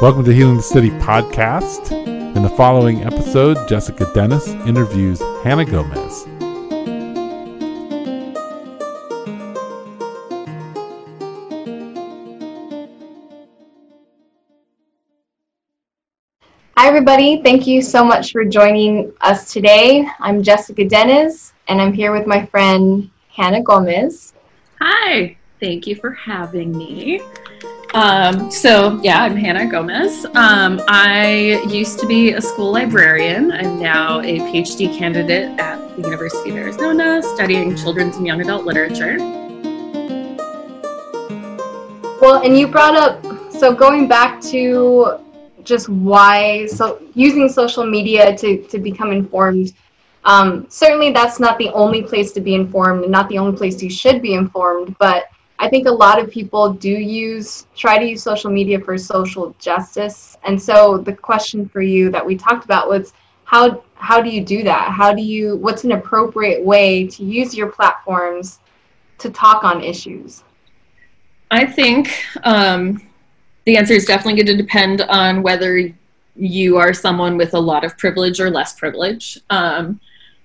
Welcome to Healing the City podcast. In the following episode, Jessica Dennes interviews Hannah Gomez. Hi, everybody. Thank you so much for joining us today. I'm Jessica Dennes, and I'm here with my friend Hannah Gomez. Hi, thank you for having me. Um, so, yeah, I'm Hannah Gomez. Um, I used to be a school librarian. I'm now a PhD candidate at the University of Arizona studying children's and young adult literature. Well, and you brought up, so going back to just why, so using social media to, to become informed. Um, certainly, that's not the only place to be informed and not the only place you should be informed, but I think a lot of people do use try to use social media for social justice. And so the question for you that we talked about was how how do you do that? How do you what's an appropriate way to use your platforms to talk on issues? I think um, the answer is definitely going to depend on whether you are someone with a lot of privilege or less privilege. Um,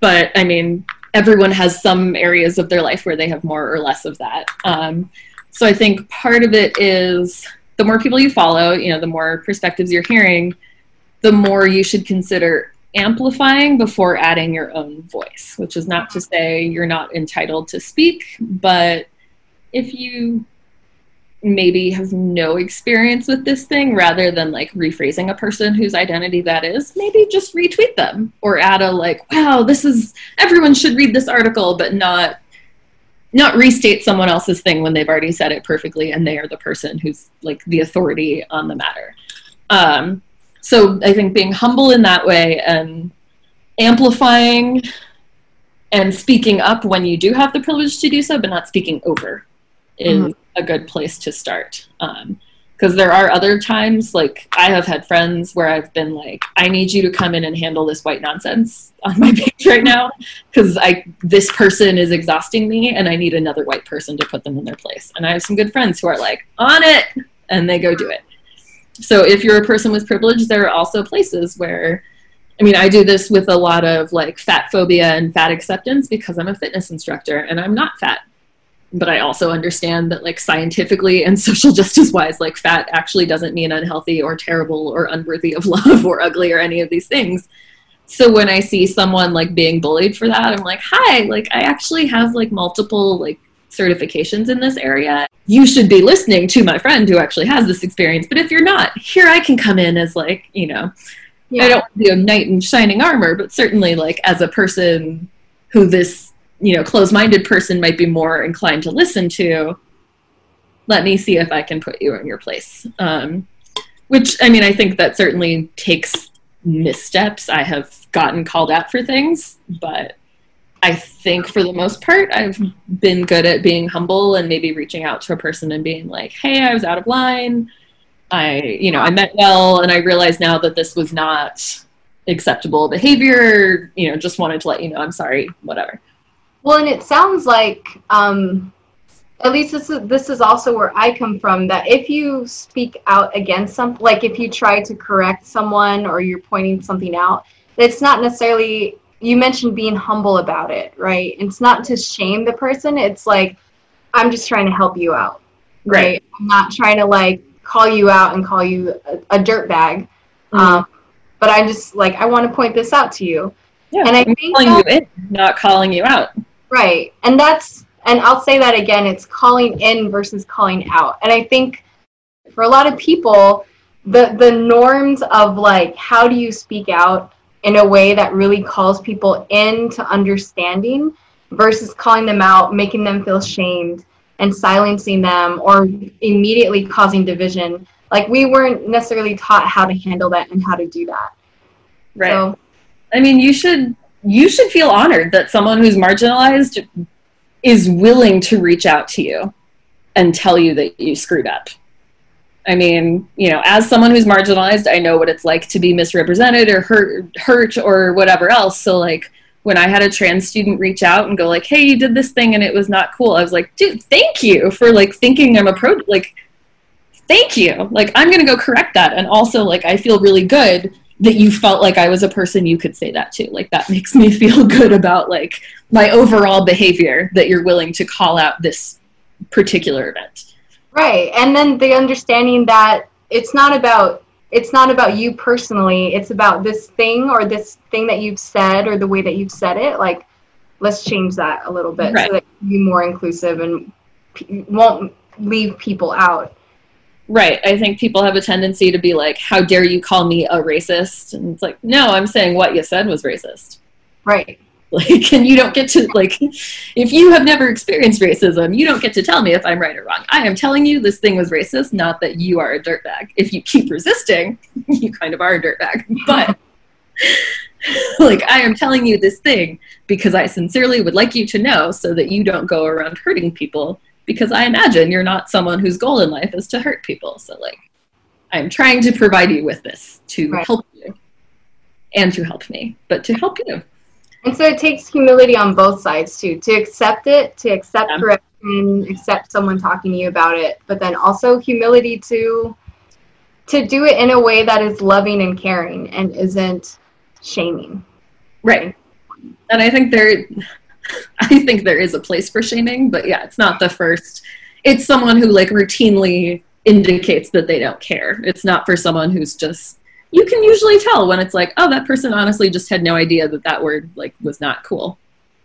but I mean, everyone has some areas of their life where they have more or less of that. Um, so I think part of it is the more people you follow, you know, the more perspectives you're hearing, the more you should consider amplifying before adding your own voice, which is not to say you're not entitled to speak, but if you maybe have no experience with this thing rather than like rephrasing a person whose identity that is maybe just retweet them or add a like wow this is everyone should read this article but not not restate someone else's thing when they've already said it perfectly and they are the person who's like the authority on the matter. Um, so i think being humble in that way and amplifying and speaking up when you do have the privilege to do so but not speaking over is mm-hmm a good place to start. Um, because there are other times like i have had friends where i've been like i need you to come in and handle this white nonsense on my page right now because i this person is exhausting me and i need another white person to put them in their place. And i have some good friends who are like on it! and they go do it. So if you're a person with privilege there are also places where i mean i do this with a lot of like fat phobia and fat acceptance because i'm a fitness instructor and i'm not fat but I also understand that like scientifically and social justice wise, like fat actually doesn't mean unhealthy or terrible or unworthy of love or ugly or any of these things. So when I see someone like being bullied for that, I'm like, hi, like I actually have like multiple like certifications in this area. You should be listening to my friend who actually has this experience. But if you're not, here I can come in as like, you know, yeah. I don't be a knight in shining armor, but certainly like as a person who this you know closed-minded person might be more inclined to listen to let me see if i can put you in your place. Um, which i mean i think that certainly takes missteps. I have gotten called out for things but i think for the most part i've been good at being humble and maybe reaching out to a person and being like hey i was out of line. I you know i meant well and i realize now that this was not acceptable behavior. You know just wanted to let you know i'm sorry whatever well, and it sounds like, um, at least this is this is also where I come from. That if you speak out against something, like if you try to correct someone or you're pointing something out, it's not necessarily. You mentioned being humble about it, right? It's not to shame the person. It's like I'm just trying to help you out, right? right? I'm not trying to like call you out and call you a, a dirt bag. Mm-hmm. Um, but I'm just like I want to point this out to you. Yeah, and I I'm think calling that, you in, not calling you out. Right. And that's, and I'll say that again, it's calling in versus calling out. And I think for a lot of people, the, the norms of like, how do you speak out in a way that really calls people into understanding versus calling them out, making them feel shamed and silencing them or immediately causing division. Like we weren't necessarily taught how to handle that and how to do that. Right. So, I mean, you should you should feel honored that someone who's marginalized is willing to reach out to you and tell you that you screwed up. I mean, you know, as someone who's marginalized, I know what it's like to be misrepresented or hurt, hurt or whatever else. So, like, when I had a trans student reach out and go like, "Hey, you did this thing and it was not cool." I was like, "Dude, thank you for like thinking I'm a pro like thank you. Like I'm going to go correct that." And also like I feel really good that you felt like I was a person you could say that to. Like that makes me feel good about like my overall behavior that you're willing to call out this particular event. Right. And then the understanding that it's not about it's not about you personally, it's about this thing or this thing that you've said or the way that you've said it. Like let's change that a little bit Right. so that you be more inclusive and p- won't leave people out. Right. I think people have a tendency to be like, "How dare you call me a racist?" And it's like, "No, I'm saying what you said was racist." Right. Like, and you don't get to like, if you have never experienced racism, you don't get to tell me if I'm right or wrong. I am telling you this thing was racist, not that you are a dirtbag. If you keep resisting, you kind of are a dirtbag. But like, I am telling you this thing because I sincerely would like you to know, so that you don't go around hurting people. Because I imagine you're not someone whose goal in life is to hurt people. So like, I'm trying to provide you with this to Right. help you and to help me, but to help you. And so it takes humility on both sides too, to accept it, to accept Yeah. correction, accept someone talking to you about it, but then also humility to to do it in a way that is loving and caring and isn't shaming. Right. And I think there I think there is a place for shaming, but yeah, it's not the first. It's someone who like routinely indicates that they don't care. It's not for someone who's just you can usually tell when it's like, oh, that person honestly just had no idea that that word like was not cool.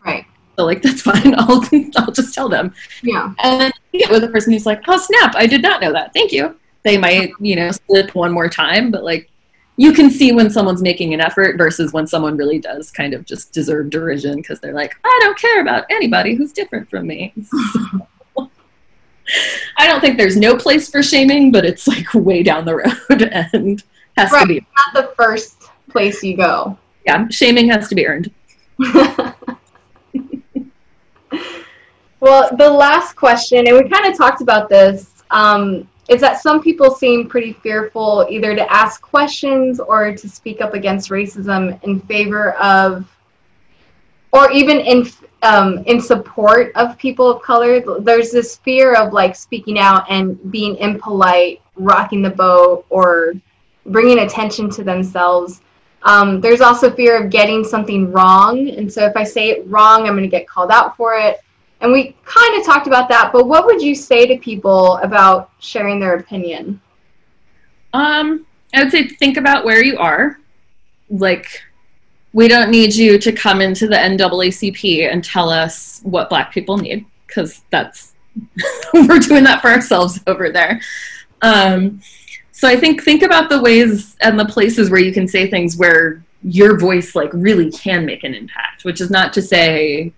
Right. So like that's fine. I'll I'll just tell them. Yeah. And then you get with a person who's like, oh snap, I did not know that. Thank you. They might, you know, slip one more time, but like you can see when someone's making an effort versus when someone really does kind of just deserve derision because they're like, I don't care about anybody who's different from me. I don't think there's no place for shaming, but it's like way down the road and has to be. Not the first place you go. Yeah, shaming has to be earned. well, the last question, and we kind of talked about this, um, is that some people seem pretty fearful either to ask questions or to speak up against racism in favor of, or even in um, in support of people of color. There's this fear of like speaking out and being impolite, rocking the boat, or bringing attention to themselves. Um, there's also fear of getting something wrong. And so if I say it wrong, I'm going to get called out for it. And we kind of talked about that, but what would you say to people about sharing their opinion? Um, I would say think about where you are. Like, we don't need you to come into the NAACP and tell us what Black people need, because that's we're doing that for ourselves over there. Um, so I think think about the ways and the places where you can say things where your voice like really can make an impact, which is not to say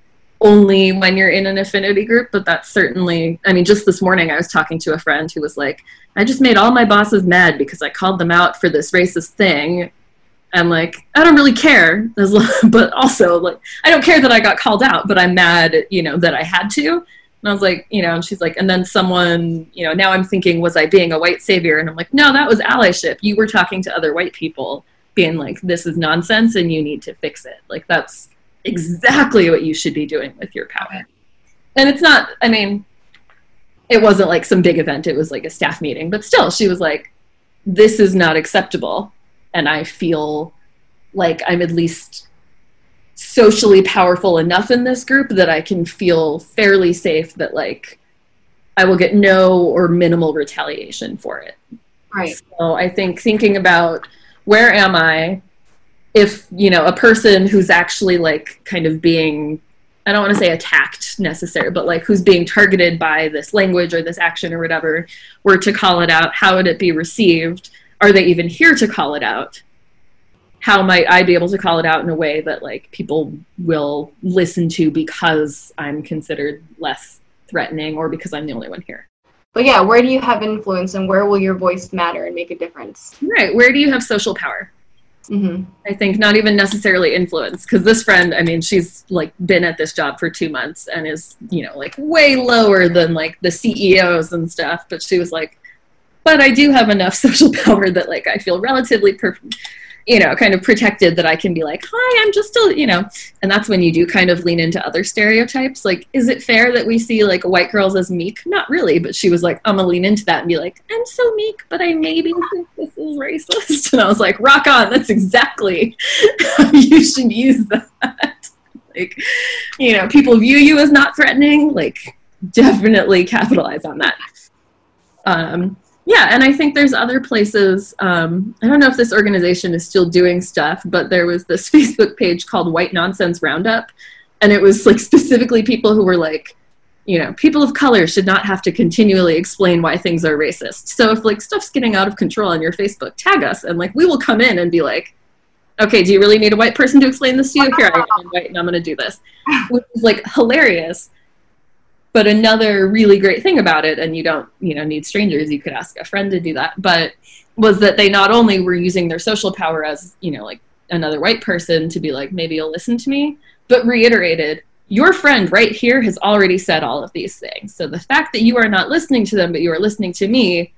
only when you're in an affinity group, but that's certainly, I mean, just this morning I was talking to a friend who was like, I just made all my bosses mad because I called them out for this racist thing. I'm like, I don't really care, as lo- but also like, I don't care that I got called out, but I'm mad, you know, that I had to. And I was like, you know, and she's like, and then someone, you know, now I'm thinking, was I being a white savior? And I'm like, no, that was allyship. You were talking to other white people, being like, this is nonsense and you need to fix it. Like, that's exactly what you should be doing with your power. And it's not, I mean, it wasn't like some big event, it was like a staff meeting, but still, she was like, this is not acceptable. And I feel like I'm at least socially powerful enough in this group that I can feel fairly safe that like I will get no or minimal retaliation for it. Right. So I think thinking about where am I if, you know, a person who's actually like kind of being I don't want to say attacked necessarily, but like who's being targeted by this language or this action or whatever were to call it out, how would it be received? Are they even here to call it out? How might I be able to call it out in a way that like people will listen to because I'm considered less threatening or because I'm the only one here? But yeah, where do you have influence and where will your voice matter and make a difference? Right. Where do you have social power? Hmm I think not even necessarily influence because this friend, I mean, she's like been at this job for two months and is, you know, like way lower than like the CEOs and stuff. But she was like, but I do have enough social power that like I feel relatively per- you know, kind of protected that I can be like, hi, I'm just a, you know, and that's when you do kind of lean into other stereotypes. Like, is it fair that we see like white girls as meek? Not really, but she was like, I'm gonna lean into that and be like, I'm so meek, but I maybe think this is racist. And I was like, rock on, that's exactly how you should use that. like, you know, people view you as not threatening, like, definitely capitalize on that. Um, yeah, and I think there's other places. Um, I don't know if this organization is still doing stuff, but there was this Facebook page called White Nonsense Roundup, and it was like specifically people who were like, you know, people of color should not have to continually explain why things are racist. So if like stuff's getting out of control on your Facebook, tag us, and like we will come in and be like, okay, do you really need a white person to explain this to you? Here I am, white, and I'm going to do this, which is like hilarious but another really great thing about it and you don't you know need strangers you could ask a friend to do that but was that they not only were using their social power as you know like another white person to be like maybe you'll listen to me but reiterated your friend right here has already said all of these things so the fact that you are not listening to them but you are listening to me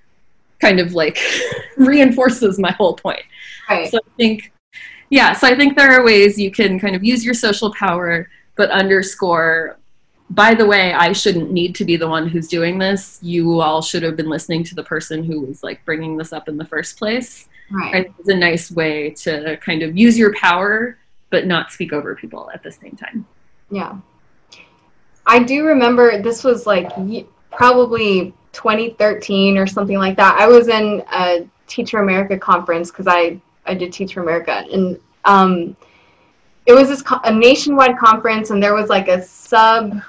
kind of like reinforces my whole point Right. so i think yeah so i think there are ways you can kind of use your social power but underscore by the way, I shouldn't need to be the one who's doing this. You all should have been listening to the person who was like bringing this up in the first place. Right. it's a nice way to kind of use your power, but not speak over people at the same time. Yeah. I do remember this was like probably 2013 or something like that. I was in a Teach for America conference because I, I did Teach for America. And um, it was this co- a nationwide conference, and there was like a sub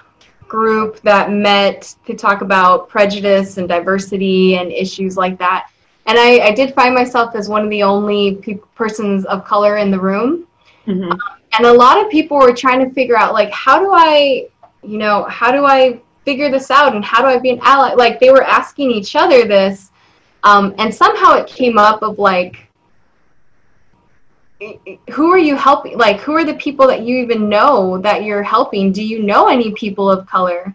group that met to talk about prejudice and diversity and issues like that. And I, I did find myself as one of the only pe- persons of color in the room Mm-hmm. and a lot of people were trying to figure out like how do i you know how do i figure this out and how do i be an ally like they were asking each other this um, and somehow it came up of like who are you helping? Like who are the people that you even know that you're helping? Do you know any people of color?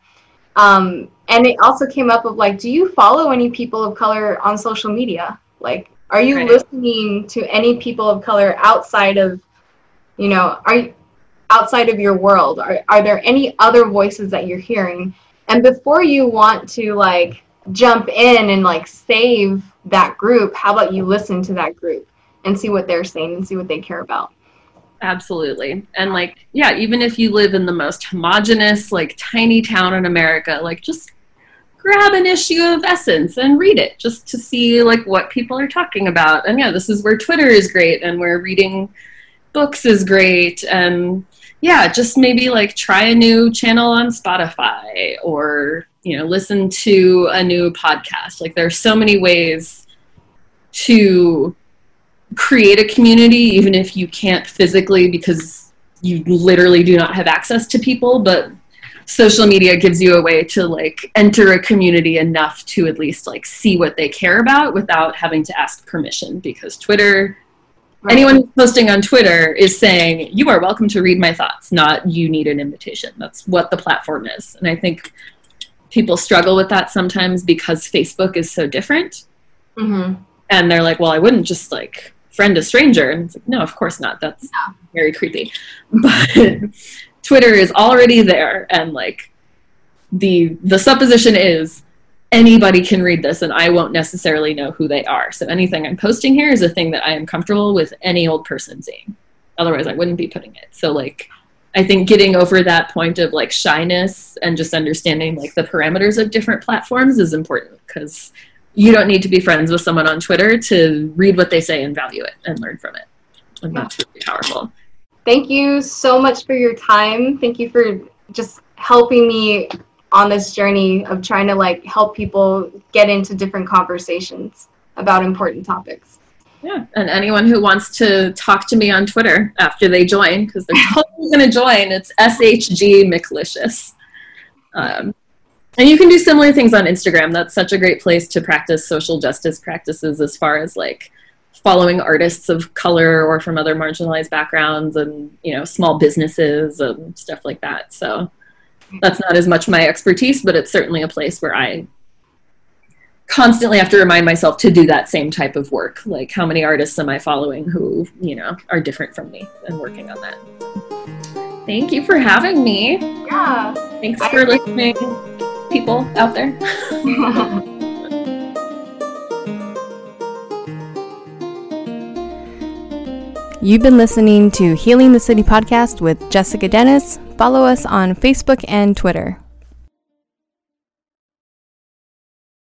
Um, and it also came up of like do you follow any people of color on social media? Like are you Right. listening to any people of color outside of you know are you outside of your world? Are, are there any other voices that you're hearing? And before you want to like jump in and like save that group how about you listen to that group and see what they're saying and see what they care about Absolutely. And like, yeah, even if you live in the most homogenous, like tiny town in America, like just grab an issue of Essence and read it just to see like what people are talking about. And yeah, this is where Twitter is great and where reading books is great. And yeah, just maybe like try a new channel on Spotify or, you know, listen to a new podcast. Like there are so many ways to create a community even if you can't physically because you literally do not have access to people but social media gives you a way to like enter a community enough to at least like see what they care about without having to ask permission because twitter Right. anyone posting on twitter is saying you are welcome to read my thoughts not you need an invitation that's what the platform is and i think people struggle with that sometimes because facebook is so different mm-hmm. and they're like, "Well, I wouldn't just like friend a stranger." And it's like, "No, of course not. That's very creepy." But Twitter is already there, and like the the supposition is anybody can read this, and I won't necessarily know who they are. So anything I'm posting here is a thing that I am comfortable with any old person seeing. Otherwise, I wouldn't be putting it. So like. I think getting over that point of like shyness and just understanding like the parameters of different platforms is important because you don't need to be friends with someone on Twitter to read what they say and value it and learn from it. And that's really powerful. thank you so much for your time thank you for just helping me on this journey of trying to like help people get into different conversations about important topics Yeah. And anyone who wants to talk to me on Twitter after they join, because they're totally going to join, it's SHG McLicious. Um, and you can do similar things on Instagram. That's such a great place to practice social justice practices as far as like following artists of color or from other marginalized backgrounds and, you know, small businesses and stuff like that. So that's not as much my expertise, but it's certainly a place where I constantly have to remind myself to do that same type of work. Like, how many artists am I following who, you know, are different from me and working on that? Thank you for having me. Yeah. Thanks for listening, people out there. You've been listening to Healing the City podcast with Jessica Dennes. Follow us on Facebook and Twitter.